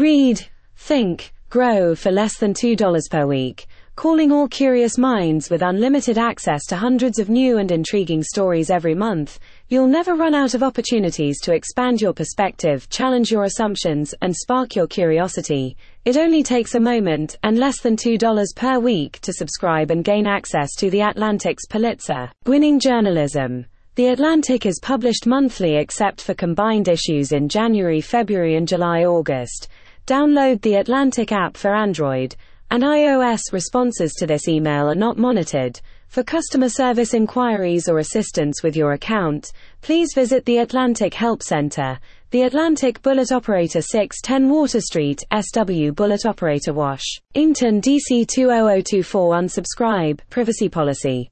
Read, think, grow for less than $2 per week. Calling all curious minds with unlimited access to hundreds of new and intriguing stories every month, you'll never run out of opportunities to expand your perspective, challenge your assumptions, and spark your curiosity. It only takes a moment and less than $2 per week to subscribe and gain access to The Atlantic's Pulitzer winning journalism. The Atlantic is published monthly except for combined issues in January, February, and July, August. Download the Atlantic app for Android and iOS responses to this email are not monitored. For customer service inquiries or assistance with your account, please visit the Atlantic Help Center, the Atlantic Bullet Operator 610 Water Street, SW Bullet Operator Wash, Inkton DC 20024 Unsubscribe, Privacy Policy.